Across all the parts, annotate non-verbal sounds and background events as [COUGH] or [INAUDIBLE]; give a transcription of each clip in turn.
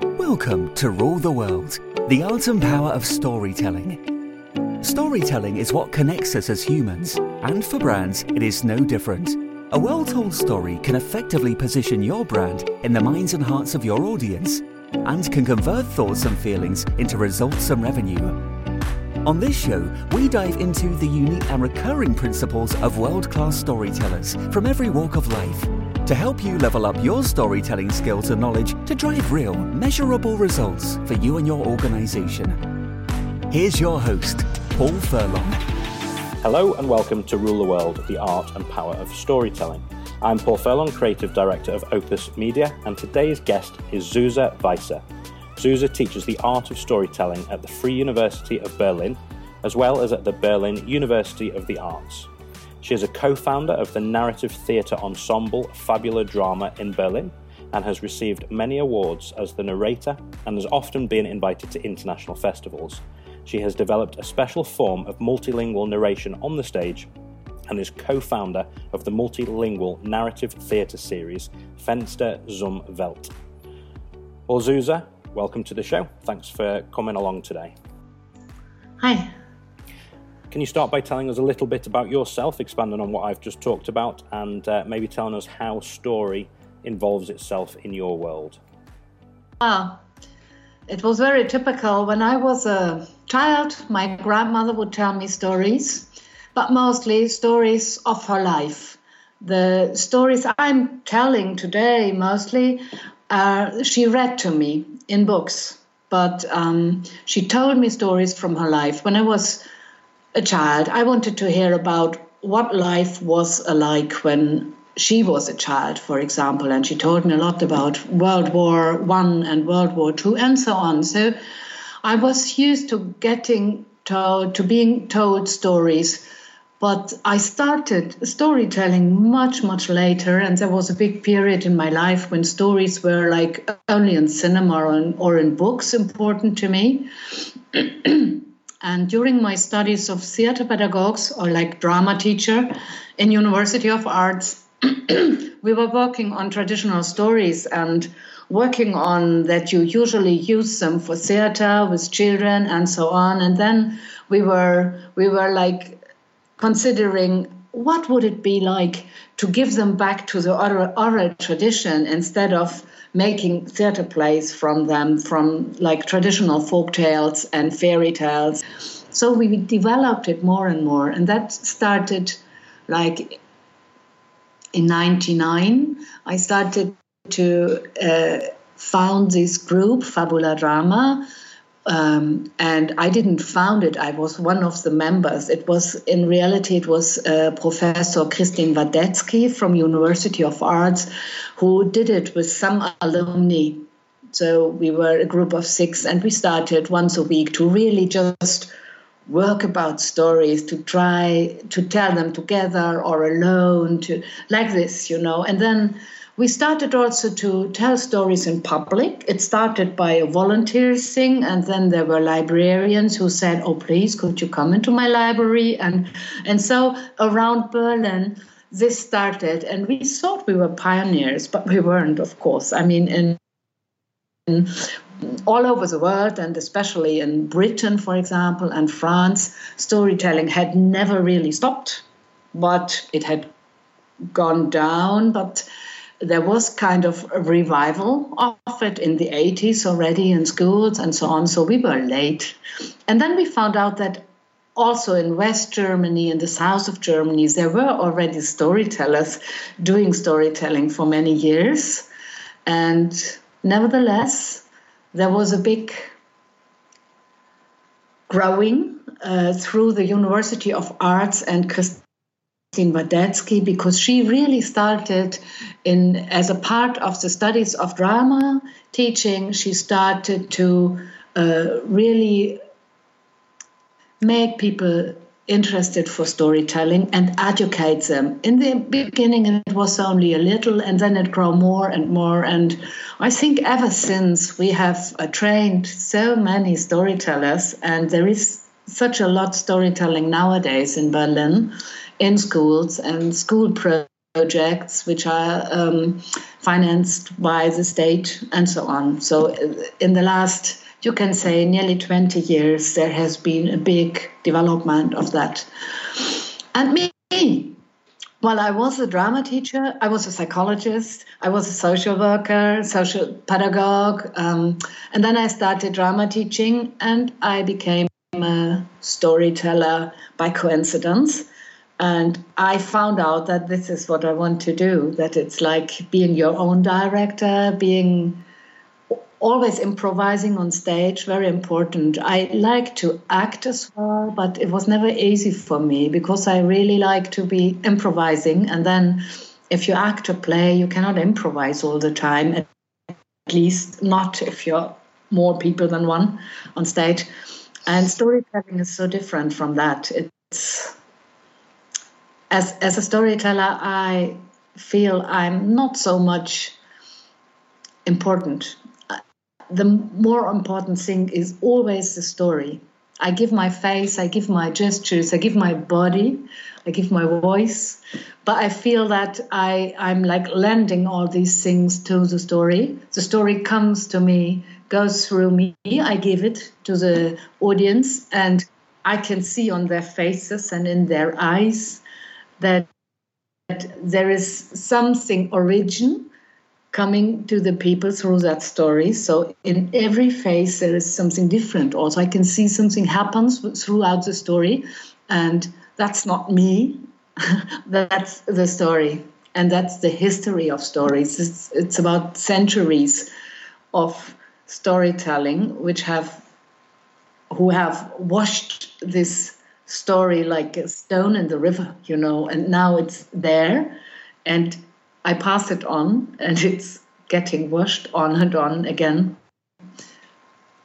Welcome to Rule the World, the art and power of storytelling. Storytelling is what connects us as humans, and for brands, it is no different. A well told story can effectively position your brand in the minds and hearts of your audience, and can convert thoughts and feelings into results and revenue. On this show, we dive into the unique and recurring principles of world class storytellers from every walk of life to help you level up your storytelling skills and knowledge to drive real, measurable results for you and your organization. Here's your host, Paul Furlong. Hello and welcome to Rule the World, the art and power of storytelling. I'm Paul Furlong, creative director of Opus Media, and today's guest is Zuza Weiser. Zuza teaches the art of storytelling at the Free University of Berlin, as well as at the Berlin University of the Arts. She is a co founder of the narrative theatre ensemble Fabula Drama in Berlin and has received many awards as the narrator and has often been invited to international festivals. She has developed a special form of multilingual narration on the stage and is co founder of the multilingual narrative theatre series Fenster zum Welt. Well, welcome to the show. Thanks for coming along today. Hi. Can you start by telling us a little bit about yourself, expanding on what I've just talked about, and uh, maybe telling us how story involves itself in your world? Ah, it was very typical. When I was a child, my grandmother would tell me stories, but mostly stories of her life. The stories I'm telling today mostly, uh, she read to me in books, but um, she told me stories from her life. When I was a child, I wanted to hear about what life was like when she was a child, for example, and she told me a lot about World War One and World War Two and so on. So I was used to getting told, to being told stories, but I started storytelling much, much later, and there was a big period in my life when stories were like only in cinema or in, or in books important to me. [CLEARS THROAT] And during my studies of theater pedagogues or like drama teacher in University of Arts, [CLEARS THROAT] we were working on traditional stories and working on that you usually use them for theater with children and so on. And then we were we were like considering what would it be like to give them back to the oral, oral tradition instead of making theater plays from them, from like traditional folk tales and fairy tales. So we developed it more and more, and that started like in 99. I started to uh, found this group, Fabula Drama, um, and I didn't found it. I was one of the members. It was in reality it was uh, Professor Kristin Wardetzky from University of Arts who did it with some alumni. So we were a group of six, and we started once a week to really just work about stories to try to tell them together or alone to like this you know and then we started also to tell stories in public. It started by a volunteer thing, and then there were librarians who said, "Oh, please, could you come into my library?" and and so around Berlin, this started, and we thought we were pioneers, but we weren't, of course. I mean, in, in all over the world, and especially in Britain, for example, and France, storytelling had never really stopped, but it had gone down, but there was kind of a revival of it in the 80s already in schools and so on. So we were late. And then we found out that also in West Germany and the south of Germany, there were already storytellers doing storytelling for many years. And nevertheless, there was a big growing uh, through the University of Arts and Kristin Wardetzky because she really started in as a part of the studies of drama teaching. She started to uh, really make people interested for storytelling and educate them. In the beginning, it was only a little, and then it grew more and more. And I think ever since we have uh, trained so many storytellers, and there is such a lot storytelling nowadays in Berlin in schools and school projects which are um, financed by the state and so on. So, uh, in the last, you can say, nearly 20 years, there has been a big development of that. And me, well, I was a drama teacher, I was a psychologist, I was a social worker, social pedagogue, um, and then I started drama teaching and I became a storyteller by coincidence. And I found out that this is what I want to do, that it's like being your own director, being always improvising on stage, very important. I like to act as well, but it was never easy for me because I really like to be improvising. And then if you act a play, you cannot improvise all the time, at least not if you're more people than one on stage. And storytelling is so different from that. It's as as a storyteller, I feel I'm not so much important. Uh, the more important thing is always the story. I give my face, I give my gestures, I give my body, I give my voice, but I feel that I, I'm like lending all these things to the story. The story comes to me, goes through me, I give it to the audience, and I can see on their faces and in their eyes that, that there is something origin coming to the people through that story. So in every phase there is something different. Also, I can see something happens throughout the story, and that's not me. [LAUGHS] that's the story, and that's the history of stories. It's, it's about centuries of storytelling, which have who have washed this story like a stone in the river, you know, and now it's there and I pass it on and it's getting washed on and on again.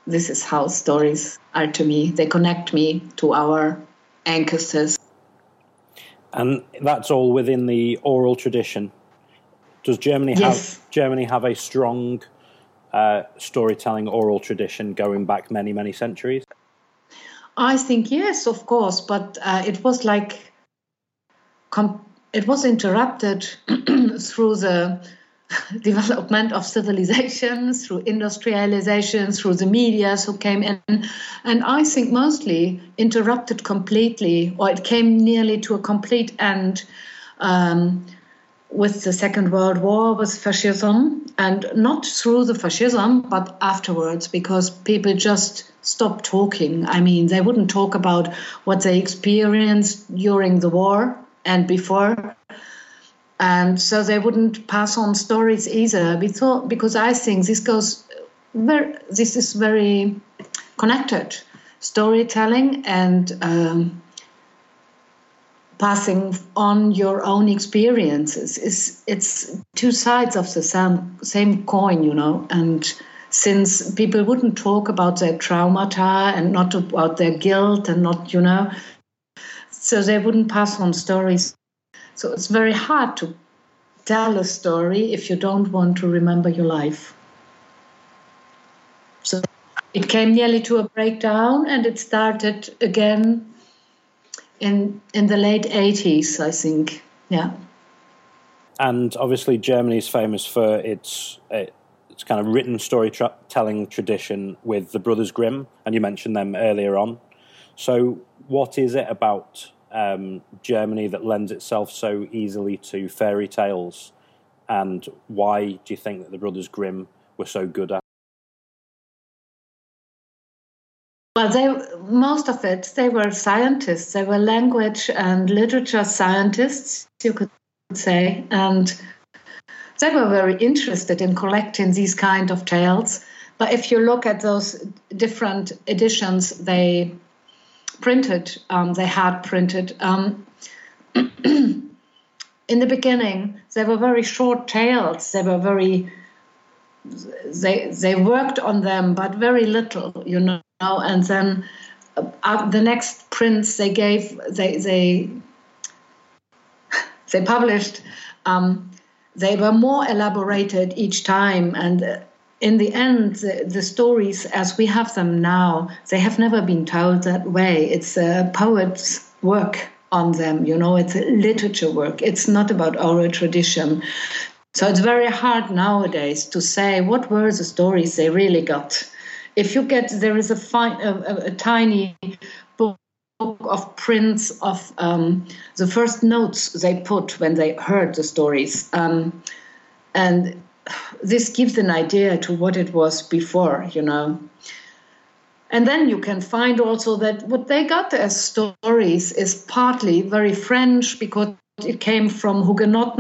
This is how stories are to me. They connect me to our ancestors. And that's all within the oral tradition. Does Germany yes. have Germany have a strong uh, storytelling oral tradition going back many many centuries? I think yes, of course, but uh, it was like com- it was interrupted [CLEARS THROAT] through the [LAUGHS] development of civilization, through industrialization, through the media who came in, and I think mostly interrupted completely, or it came nearly to a complete end. Um, with the Second World War, with fascism, and not through the fascism, but afterwards, because people just stopped talking. I mean, they wouldn't talk about what they experienced during the war and before. And so they wouldn't pass on stories either. Because I think this goes very, this is very connected. Storytelling and um, passing on your own experiences. Is it's two sides of the same same coin you know? And since people wouldn't talk about their traumata and not about their guilt and not you know so they wouldn't pass on stories. So it's very hard to tell a story if you don't want to remember your life. So it came nearly to a breakdown and it started again in in the late 80s, I think. Yeah. And obviously, Germany is famous for its uh, its kind of written storytelling tradition with the Brothers Grimm, and you mentioned them earlier on. So, what is it about um, Germany that lends itself so easily to fairy tales, and why do you think that the Brothers Grimm were so good at? Well, they most of it they were scientists. They were language and literature scientists, you could say, and they were very interested in collecting these kind of tales. But if you look at those different editions they printed, um, they had printed. Um, [CLEARS THROAT] in the beginning, they were very short tales. They were very they they worked on them, but very little, you know. And then uh, the next prints they gave, they they [LAUGHS] they published. Um, they were more elaborated each time, and uh, in the end, the, the, stories as we have them now, they have never been told that way. It's a poet's work on them, you know, it's a literature work. It's not about oral tradition. So it's very hard nowadays to say what were the stories they really got. If you get, there is a, fine, a, a tiny book of prints of um, the first notes they put when they heard the stories. Um, and this gives an idea to what it was before, you know. And then you can find also that what they got as stories is partly very French because it came from Huguenot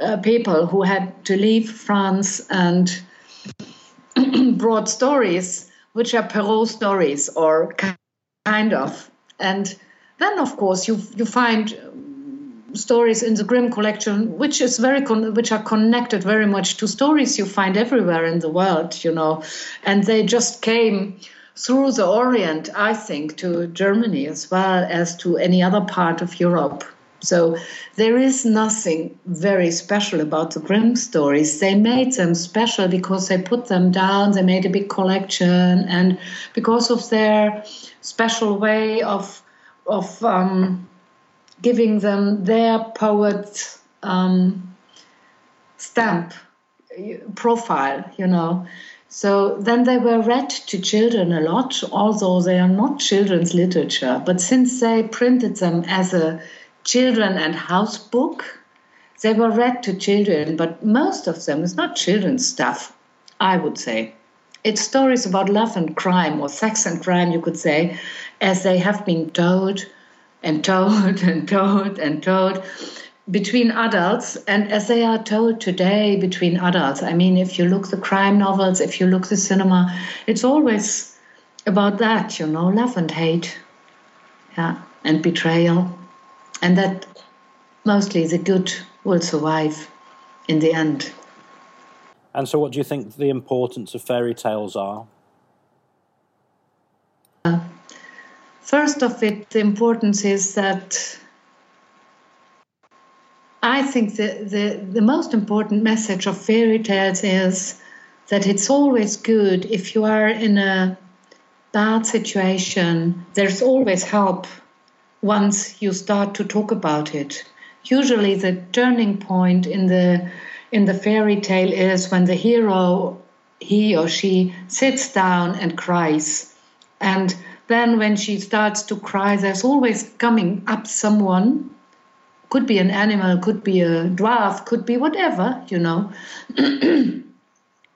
uh, people who had to leave France and [CLEARS THROAT] brought stories which are Perrault stories or kind of. And then, of course, you you find stories in the Grimm collection, which is very con- which are connected very much to stories you find everywhere in the world, you know, and they just came through the Orient, I think, to Germany as well as to any other part of Europe. So there is nothing very special about the Grimm stories. They made them special because they put them down, they made a big collection, and because of their special way of of um, giving them their poet um, stamp profile, you know. So then they were read to children a lot, although they are not children's literature. But since they printed them as a children and house book, they were read to children, but most of them is not children's stuff, I would say. It's stories about love and crime, or sex and crime, you could say, as they have been told and told [LAUGHS] and told and told between adults and as they are told today between adults. I mean if you look the crime novels if you look the cinema it's always about that you know love and hate yeah and betrayal and that mostly the good will survive in the end. And so what do you think the importance of fairy tales are? Uh, First of it, the importance is that I think the, the, the most important message of fairy tales is that it's always good if you are in a bad situation, there's always help once you start to talk about it. Usually the turning point in the in the fairy tale is when the hero he or she sits down and cries and then when she starts to cry, there's always coming up someone. Could be an animal, could be a dwarf, could be whatever, you know, [CLEARS THROAT]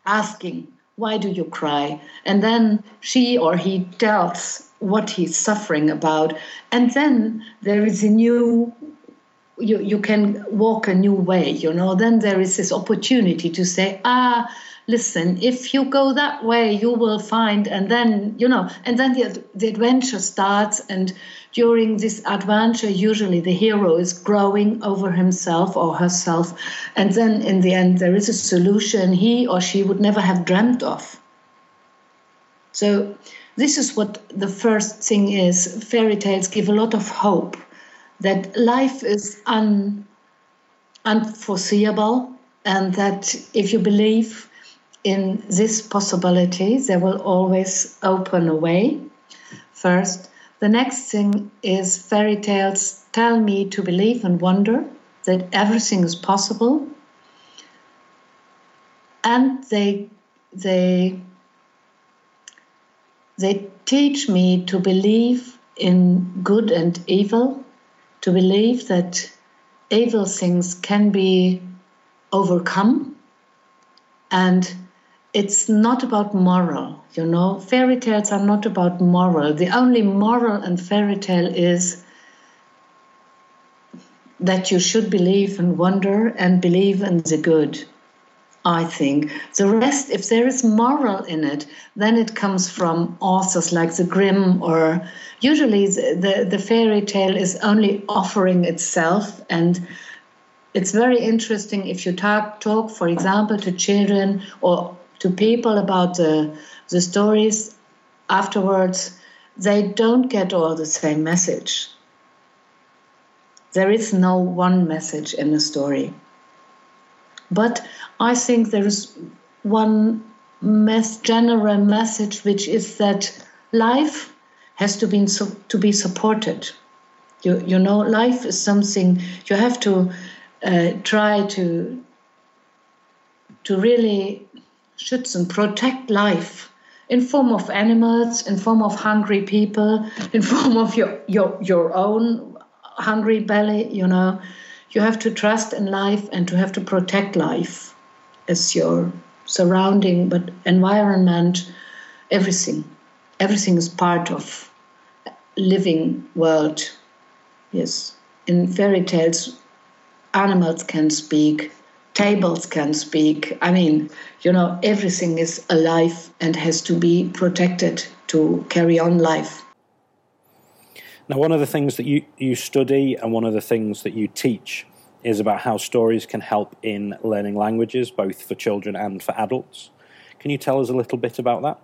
asking, Why do you cry? And then she or he tells what he's suffering about. And then there is a new you, you can walk a new way, you know, then there is this opportunity to say, ah, listen, if you go that way, you will find, and then, you know, and then the, the adventure starts. And during this adventure, usually the hero is growing over himself or herself. And then in the end, there is a solution he or she would never have dreamt of. So, this is what the first thing is. Fairy tales give a lot of hope that life is un unforeseeable, and that if you believe in this possibility, there will always open a way. First, the next thing is fairy tales tell me to believe and wonder that everything is possible, and they they they teach me to believe in good and evil, to believe that evil things can be overcome. And it's not about moral, you know. Fairy tales are not about moral. The only moral in fairy tale is that you should believe and wonder and believe in the good. I think. The rest, if there is moral in it, then it comes from authors like the Grimm, or usually the, the, the fairy tale is only offering itself. And it's very interesting if you talk, talk, for example, to children or to people about the, the stories afterwards, they don't get all the same message. There is no one message in the story. But I think there is one mass general message, which is that life has to be to be supported. You you know, life is something you have to uh, try to to really schützen, protect life in form of animals, in form of hungry people, in form of your your your own hungry belly. You know, you have to trust in life and to have to protect life as your surrounding, but environment, everything. Everything is part of living world. Yes. In fairy tales, animals can speak, tables can speak. I mean, you know, everything is alive and has to be protected to carry on life. Now, one of the things that you, you study and one of the things that you teach is about how stories can help in learning languages, both for children and for adults. Can you tell us a little bit about that?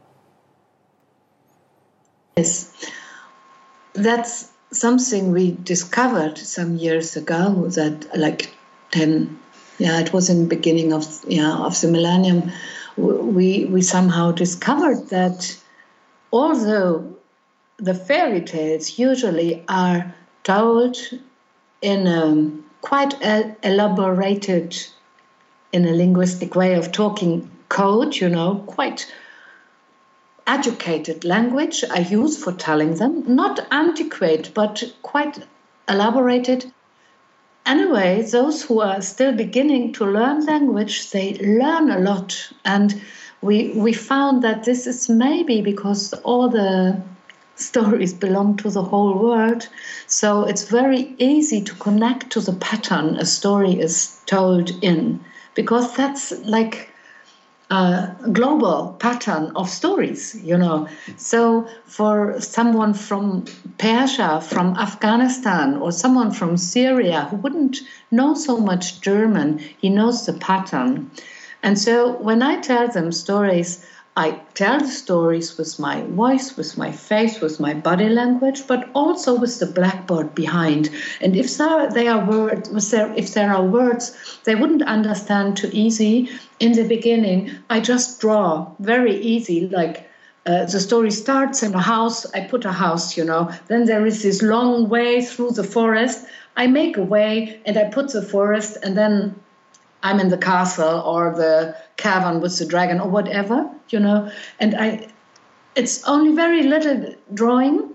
Yes, that's something we discovered some years ago. That like ten, yeah, it was in the beginning of yeah of the millennium. We we somehow discovered that although the fairy tales usually are told in a quite elaborated in a linguistic way of talking code, you know, quite educated language I use for telling them, not antiquated, but quite elaborated. Anyway, those who are still beginning to learn language, they learn a lot. And we, we found that this is maybe because all the stories belong to the whole world. So it's very easy to connect to the pattern a story is told in, because that's like a global pattern of stories, you know. So for someone from Persia, from Afghanistan, or someone from Syria who wouldn't know so much German, he knows the pattern. And so when I tell them stories, I tell the stories with my voice, with my face, with my body language, but also with the blackboard behind. And if there, are words, if there are words they wouldn't understand too easy in the beginning, I just draw very easy, like uh, the story starts in a house. I put a house, you know. Then there is this long way through the forest. I make a way and I put the forest, and then I'm in the castle or the cavern with the dragon or whatever, you know. And I, it's only very little drawing,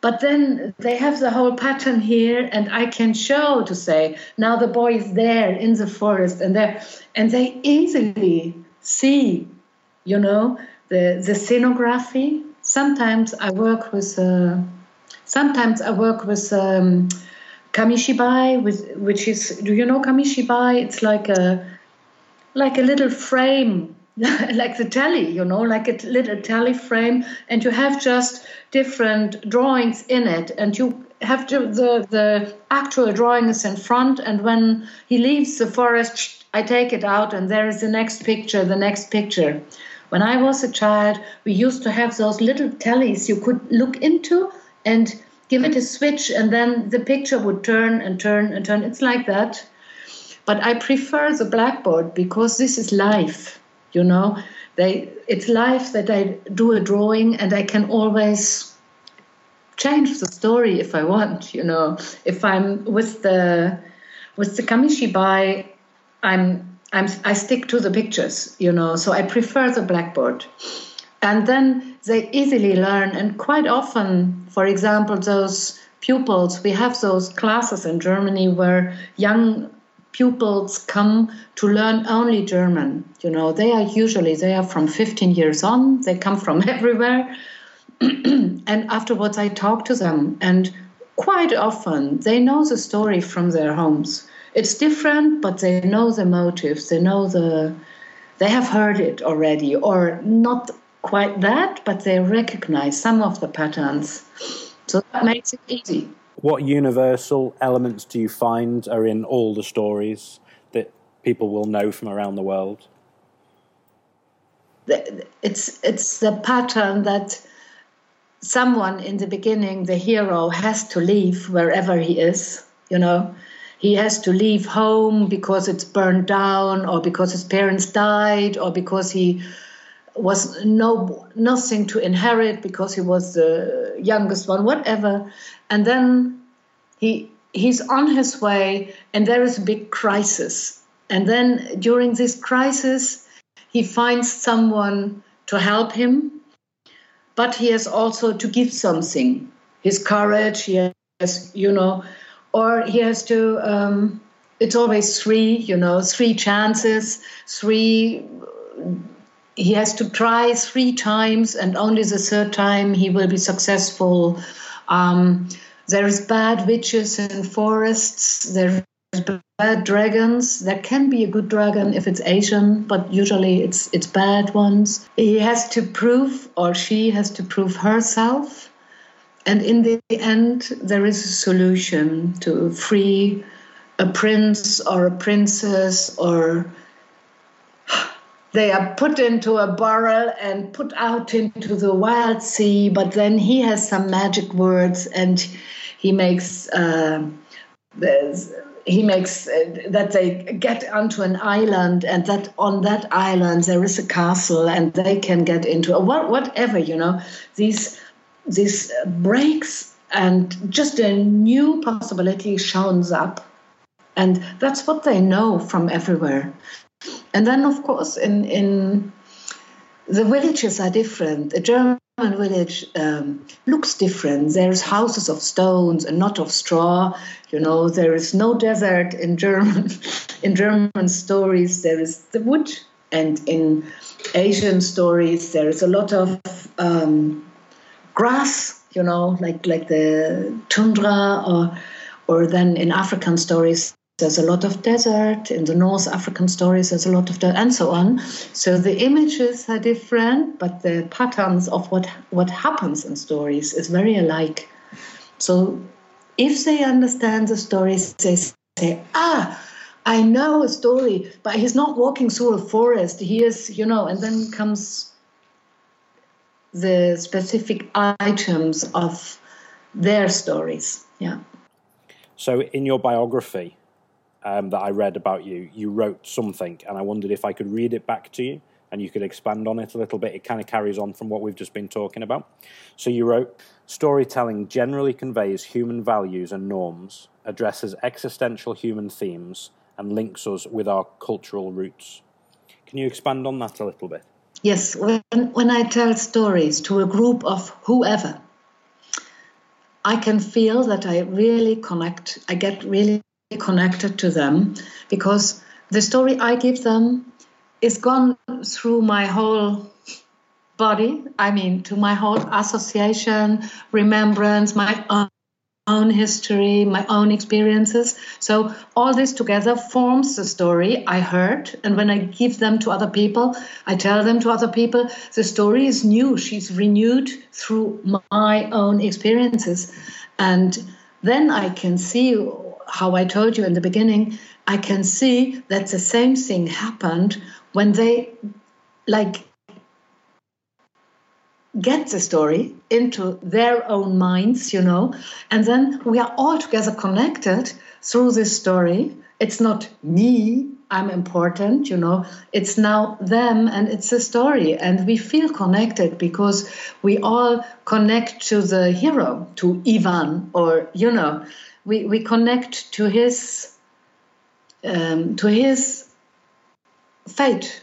but then they have the whole pattern here, and I can show to say now the boy is there in the forest, and there, and they easily see, you know, the the scenography. Sometimes I work with. Uh, sometimes I work with. Um, kamishibai, which is do you know kamishibai? It's like a like a little frame, [LAUGHS] like the telly, you know, like a little telly frame, and you have just different drawings in it, and you have to the the actual drawing is in front, and when he leaves the forest, I take it out, and there is the next picture, the next picture. When I was a child, we used to have those little tellies you could look into and give it a switch and then the picture would turn and turn and turn. It's like that. But I prefer the blackboard because this is life, you know. They, it's life that I do a drawing and I can always change the story if I want, you know. If I'm with the with the Kamishibai, I'm I'm I stick to the pictures, you know. So I prefer the blackboard. And then they easily learn and quite often, for example, those pupils, we have those classes in Germany where young pupils come to learn only German. You know, they are usually they are from 15 years on. They come from [LAUGHS] everywhere, [CLEARS THROAT] and afterwards I talk to them, and quite often they know the story from their homes. It's different, but they know the motives. They know the they have heard it already, or not quite that, but they recognize some of the patterns. So that makes it easy. What universal elements do you find are in all the stories that people will know from around the world? It's it's the pattern that someone in the beginning, the hero, has to leave wherever he is. You know, he has to leave home because it's burned down, or because his parents died, or because he was no nothing to inherit because he was the youngest one, whatever. And then he he's on his way, and there is a big crisis. And then during this crisis, he finds someone to help him, but he has also to give something. His courage, has, you know, or he has to. Um, it's always three, you know, three chances, three he has to try three times, and only the third time he will be successful. Um, there is bad witches in forests. There is bad dragons. There can be a good dragon if it's Asian, but usually it's it's bad ones. He has to prove, or she has to prove herself, and in the end, there is a solution to free a prince or a princess or they are put into a barrel and put out into the wild sea. But then he has some magic words, and he makes uh, he makes uh, that they get onto an island, and that on that island there is a castle, and they can get into a, whatever you know. These these breaks and just a new possibility shines up and that's what they know from everywhere and then, of course, in, in the villages are different. A German village um, looks different. There's houses of stones and not of straw. You know, there is no desert in German. [LAUGHS] in German stories, there is the wood, and in Asian stories, there is a lot of um, grass. You know, like like the tundra, or or then in African stories, there's a lot of desert in the North African stories. There's a lot of desert, and so on. So the images are different, but the patterns of what what happens in stories is very alike. So if they understand the stories, they say, "Ah, I know a story, but he's not walking through a forest. He is, you know." And then comes the specific items of their stories. Yeah. So in your biography, um, that I read about you, you wrote something, and I wondered if I could read it back to you and you could expand on it a little bit. It kind of carries on from what we've just been talking about. So you wrote Storytelling generally conveys human values and norms, addresses existential human themes, and links us with our cultural roots. Can you expand on that a little bit? Yes, when, when I tell stories to a group of whoever, I can feel that I really connect, I get really connected to them because the story I give them is gone through my whole body. I mean, to my whole association, remembrance, my own, history, my own experiences. So all this together forms the story I heard. And when I give them to other people, I tell them to other people, the story is new. She's renewed through my own experiences. And then I can see how I told you in the beginning, I can see that the same thing happened when they like get the story into their own minds, you know, and then we are all together connected through this story. It's not me i'm important you know? It's now them and it's a story. And we feel connected because we all connect to the hero to ivan or you know we, we connect to his um, to his fate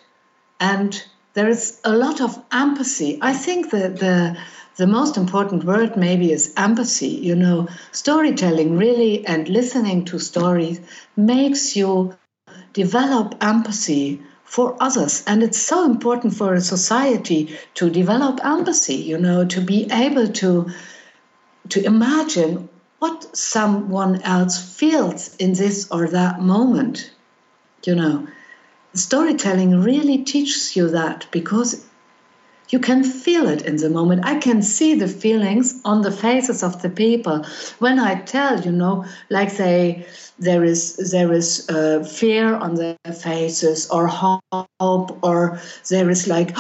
and there is a lot of empathy i think that the the most important word maybe is empathy. You know, storytelling really and listening to stories makes you develop empathy for others. And it's so important for a society to develop empathy, you know, to be able to to imagine what someone else feels in this or that moment. You know, storytelling really teaches you that because you can feel it in the moment. I can see the feelings on the faces of the people when I tell, you know, like they there is there is uh, fear on their faces or hope or there is like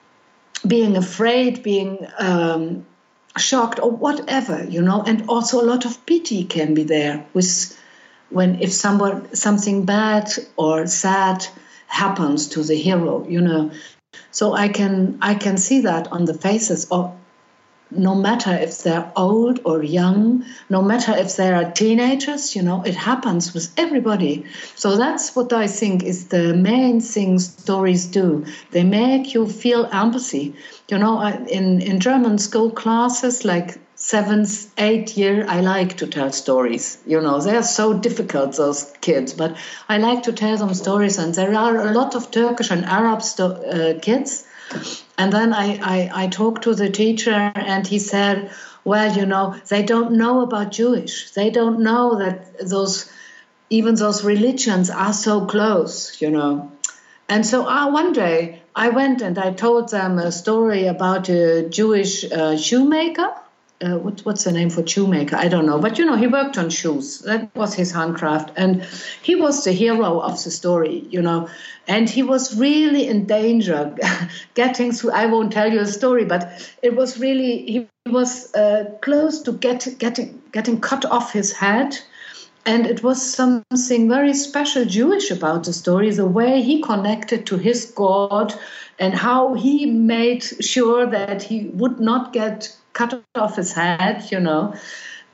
[GASPS] being afraid, being um, shocked or whatever, you know, and also a lot of pity can be there with when if someone something bad or sad happens to the hero, you know, so I can I can see that on the faces of no matter if they're old or young, no matter if they are teenagers, you know, it happens with everybody. So that's what I think is the main thing stories do. They make you feel empathy. You know, in, in German school classes, like seventh, eighth year, I like to tell stories. You know, they are so difficult, those kids, but I like to tell them stories. And there are a lot of Turkish and Arab sto- uh, kids. And then I, I, I talked to the teacher, and he said, Well, you know, they don't know about Jewish. They don't know that those, even those religions are so close, you know. And so uh, one day I went and I told them a story about a Jewish uh, shoemaker uh, what, what's the name for shoemaker? I don't know. But you know, he worked on shoes. That was his handcraft. And he was the hero of the story, you know. And he was really in danger [LAUGHS] getting through. I won't tell you a story, but it was really, he was uh, close to get, getting, getting cut off his head. And it was something very special Jewish about the story, the way he connected to his God and how he made sure that he would not get cut off his head, you know.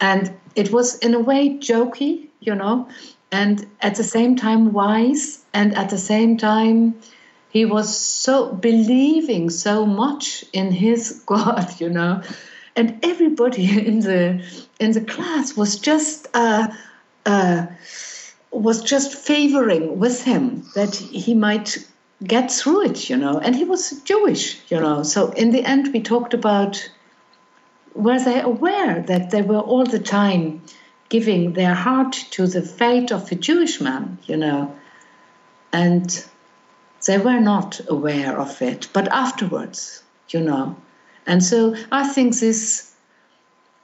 And it was in a way jokey, you know, and at the same time wise, and at the same time he was so believing so much in his [LAUGHS] God, you know. And everybody [LAUGHS] in the in the class was just uh, uh, was just favoring with him that he might get through it, you know. And he was Jewish, you know. So in the end, we talked about were they aware that they were all the time giving their heart to the fate of a Jewish man, you know? And they were not aware of it, but afterwards, you know. And so I think this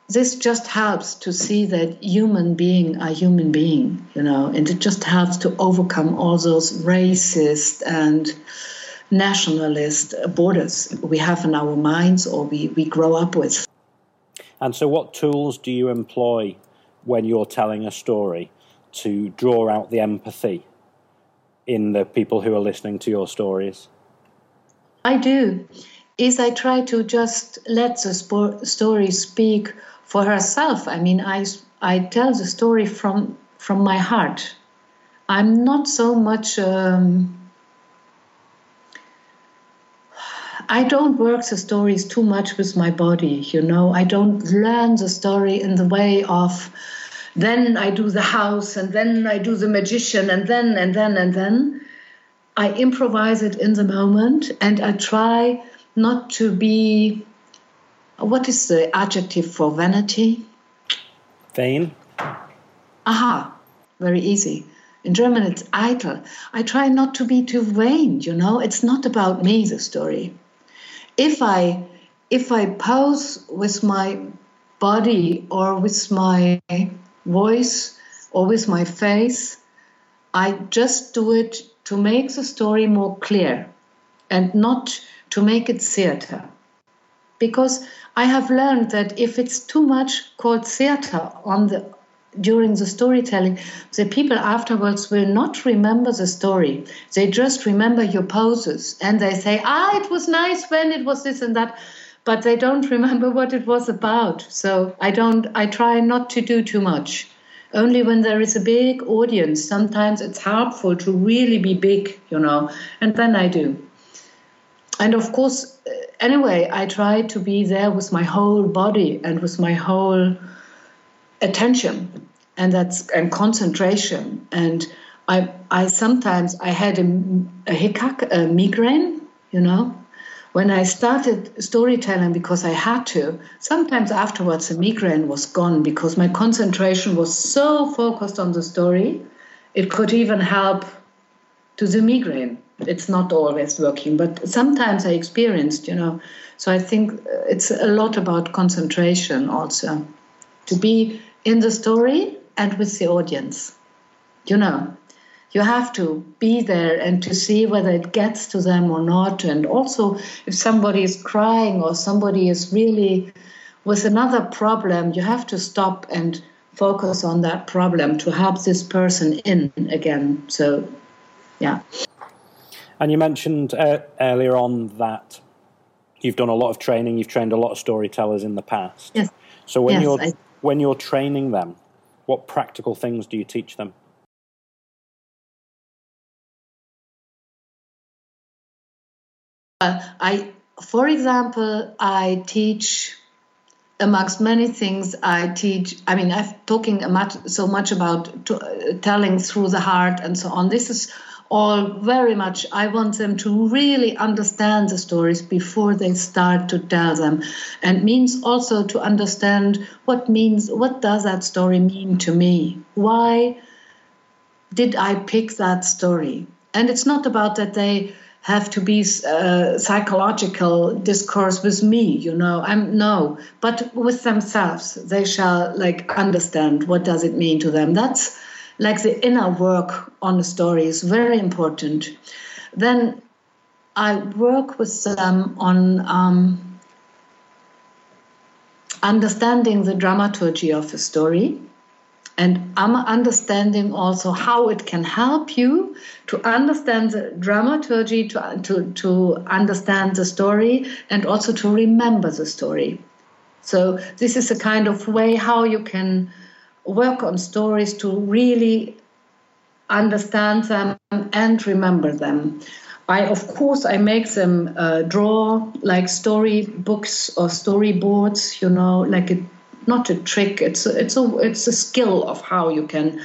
this just helps to see that human being are human being, you know, and it just helps to overcome all those racist and nationalist borders we have in our minds or we, we grow up with. And so, what tools do you employ when you're telling a story to draw out the empathy in the people who are listening to your stories? I do. Is I try to just let the story speak for herself. I mean, I I tell the story from from my heart. I'm not so much. Um, I don't work the stories too much with my body, you know. I don't learn the story in the way of then I do the house and then I do the magician and then and then and then. I improvise it in the moment and I try not to be what is the adjective for vanity? Vain. Aha, very easy. In German, it's eitel. I try not to be too vain, you know. It's not about me, the story if I if I pose with my body or with my voice or with my face, I just do it to make the story more clear and not to make it theater. Because I have learned that if it's too much called theater on the during the storytelling, the people afterwards will not remember the story. They just remember your poses and they say, ah, it was nice when it was this and that, but they don't [LAUGHS] remember what it was about. So I don't, I try not to do too much. Only when there is a big audience, sometimes it's helpful to really be big, you know, and then I do. And of course, anyway, I try to be there with my whole body and with my whole attention and that's and concentration. And i i sometimes i had a, a hiccup a migraine you know. When i started storytelling because i had to sometimes afterwards the migraine was gone because my concentration was so focused on the story it could even help to the migraine. It's not always working but sometimes i experienced you know. So i think uh, it's a lot about concentration also. To be in the story and with the audience. You know, you have to be there and to see whether it gets to them or not. And also, if somebody is crying or somebody is really with another problem, you have to stop and focus on that problem to help this person in again. So, yeah. And you mentioned uh, earlier on that you've done a lot of training, you've trained a lot of storytellers in the past. Yes. So when yes, you're I- when you're training them, what practical things do you teach them? Uh, I, for example, I teach amongst many things. I teach. I mean, I'm talking much, so much about to, uh, telling through the heart and so on. This is all very much. I want them to really understand the stories before they start to tell them, and means also to understand what means. What does that story mean to me? Why did I pick that story? And it's not about that they have to be uh, psychological discourse with me you know i'm no but with themselves they shall like understand what does it mean to them that's like the inner work on the story is very important then i work with them on um, understanding the dramaturgy of a story and I'm understanding also how it can help you to understand the dramaturgy, to, to, to understand the story, and also to remember the story. So, this is a kind of way how you can work on stories to really understand them and remember them. I, of course, I make them uh, draw like story books or storyboards, you know, like a not a trick. It's a, it's a it's a skill of how you can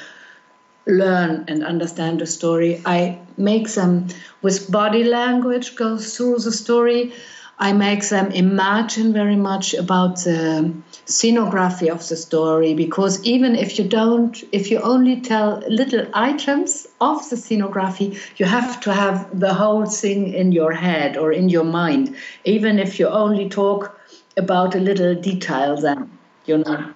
learn and understand a story. I make them with body language go through the story. I make them imagine very much about the scenography of the story because even if you don't, if you only tell little items of the scenography, you have to have the whole thing in your head or in your mind, even if you only talk about a little detail then you know.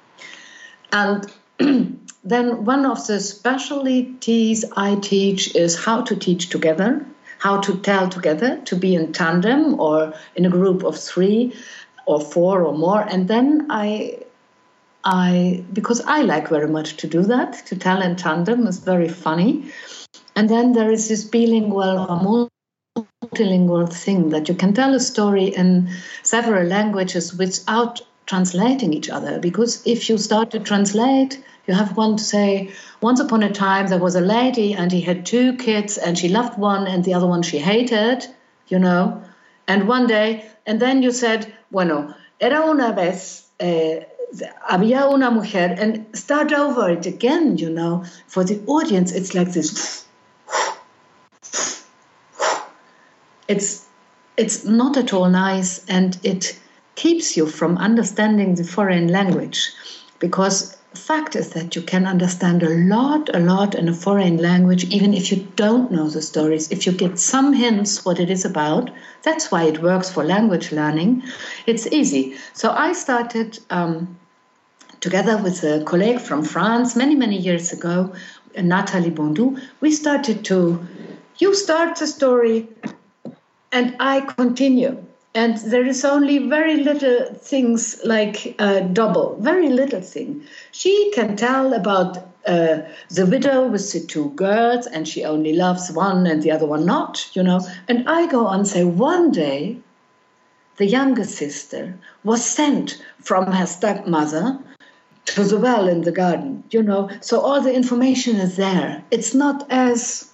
And [CLEARS THROAT] then one of the specialties I teach is how to teach together, how to tell together, to be in tandem or in a group of three or four or more. And then I I because I like very much to do that, to tell in tandem is very funny. And then there is this bilingual or multilingual thing that you can tell a story in several languages without translating each other because if you start to translate you have one to say once upon a time there was a lady and he had two kids and she loved one and the other one she hated you know? And one day and then you said bueno era una vez eh, había una mujer and start over it again you know? For the audience it's like this. It's it's not at all nice and it keeps you from understanding the foreign language because fact is that you can understand a lot a lot in a foreign language even if you don't know the stories. If you get some hints what it is about that's why it works for language learning. It's easy. So i started um, together with a colleague from france many many years ago natalie bondou we started to you start the story and i continue and there is only very little things like uh, double, very little thing. She can tell about uh, the widow with the two girls, and she only loves one and the other one not, you know. And I go on say one day, the younger sister was sent from her stepmother to the well in the garden, you know. So all the information is there. It's not as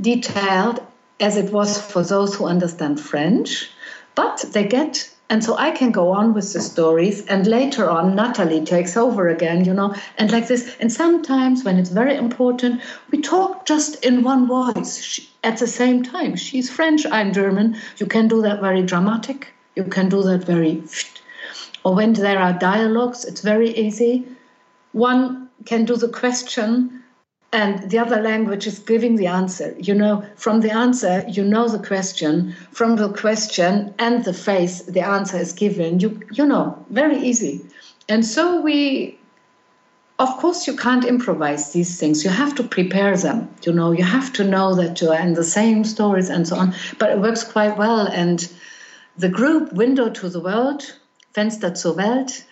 detailed as it was for those who understand French, but they get and so I can go on with the stories, and later on, Natalie takes over again, you know, and like this. And sometimes, when it's very important, we talk just in one voice she, at the same time. She's French, I'm German. You can do that very dramatic, you can do that very. Or when there are dialogues, it's very easy. One can do the question and the other language is giving the answer. You know, from the answer, you know the question. From the question and the face, the answer is given. You, you know, very easy. And so we, of course, you can't improvise these things. You have to prepare them. You know, you have to know that you are in the same stories and so on. But it works quite well. And the group Window to the World, Fenster zur Welt,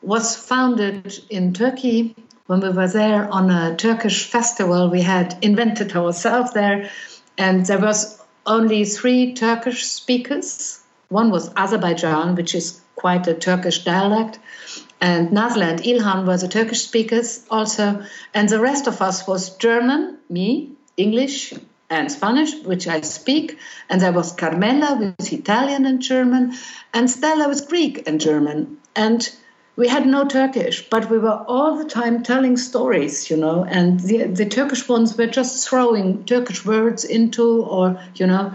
was founded in Turkey when we were there on a Turkish festival, we had invented ourselves there, and there was only three Turkish speakers. One was Azerbaijan, which is quite a Turkish dialect, and Nazla and Ilhan were the Turkish speakers also, and the rest of us was German, me, English, and Spanish, which I speak, and there was Carmela with Italian and German, and Stella with Greek and German, and we had no Turkish, but we were all the time telling stories, you know, and the, the Turkish ones were just throwing Turkish words into, or, you know,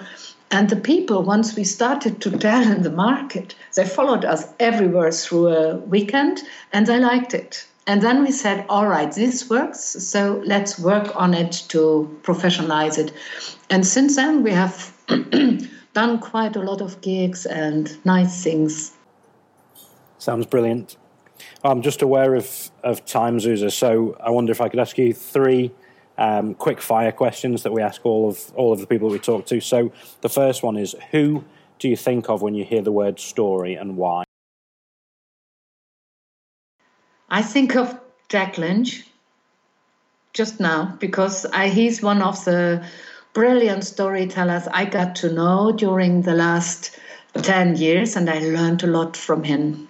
and the people, once we started to tell in the market, they followed us everywhere through a weekend and they liked it. And then we said, all right, this works, so let's work on it to professionalize it. And since then, we have [CLEARS THROAT] done quite a lot of gigs and nice things. Sounds brilliant. I'm just aware of, of time, Zuza, so I wonder if I could ask you three um, quick fire questions that we ask all of all of the people we talk to. So the first one is who do you think of when you hear the word story and why? I think of Jack Lynch just now because I, he's one of the brilliant storytellers I got to know during the last 10 years, and I learned a lot from him.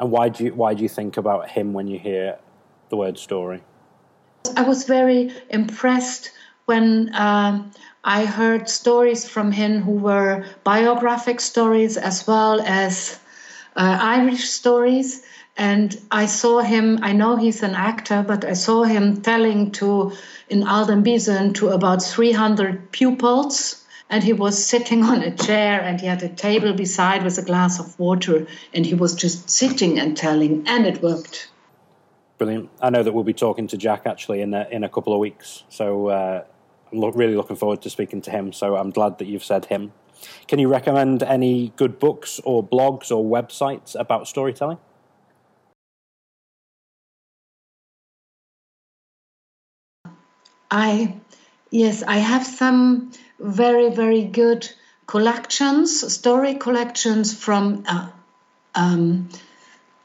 And why do you why do you think about him when you hear the word story? I was very impressed when um, I heard stories from him who were biographic stories as well as uh, Irish stories. And I saw him, I know he's an actor, but I saw him telling to, in Alden Biesen, to about 300 pupils and he was sitting on a chair and he had a table beside with a glass of water and he was just sitting and telling and it worked. Brilliant. I know that we'll be talking to jack actually in a, in a couple of weeks. So uh, i'm lo- really looking forward to speaking to him. So i'm glad that you've said him. Can you recommend any good books or blogs or websites about storytelling? I yes i have some very, very good collections, story collections from uh, um,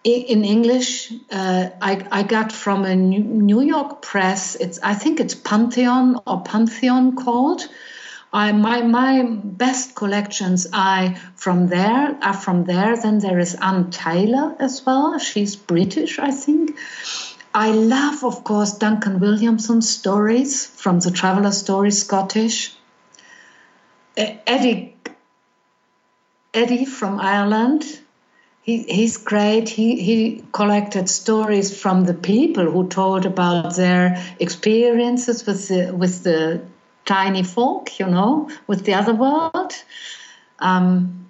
in English. Uh, I, I, got from a New York press. It's I think it's Pantheon or Pantheon called. I, my my best collections I from there are from there. Then there is Anne Taylor as well. She's British, I think. I love, of course, Duncan Williamson's stories from the Traveller Stories Scottish. Eddie Eddie from Ireland. He, he's great. He, he collected stories from the people who told about their experiences with the, with the tiny folk, you know, with the other world. Um,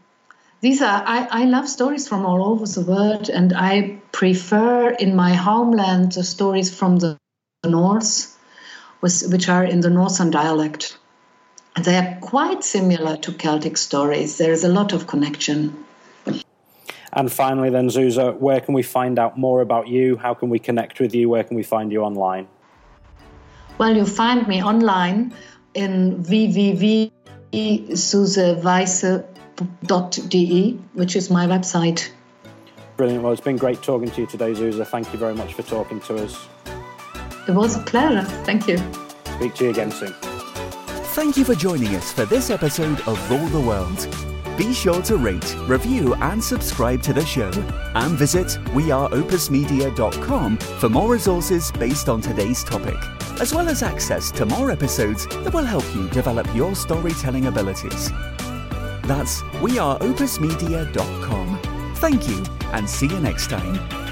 these are I, I love stories from all over the world, and I prefer in my homeland the stories from the north, which are in the northern dialect. They are quite similar to Celtic stories. There is a lot of connection. And finally, then, Zuza, where can we find out more about you? How can we connect with you? Where can we find you online? Well, you find me online in www.suzeweisse which is my website. Brilliant. Well, it's been great talking to you today, Zuza. Thank you very much for talking to us. It was a pleasure. Thank you. Speak to you again soon. Thank you for joining us for this episode of Rule the World. Be sure to rate, review, and subscribe to the show. And visit weareopusmedia.com for more resources based on today's topic, as well as access to more episodes that will help you develop your storytelling abilities. That's weareopusmedia.com. Thank you, and see you next time.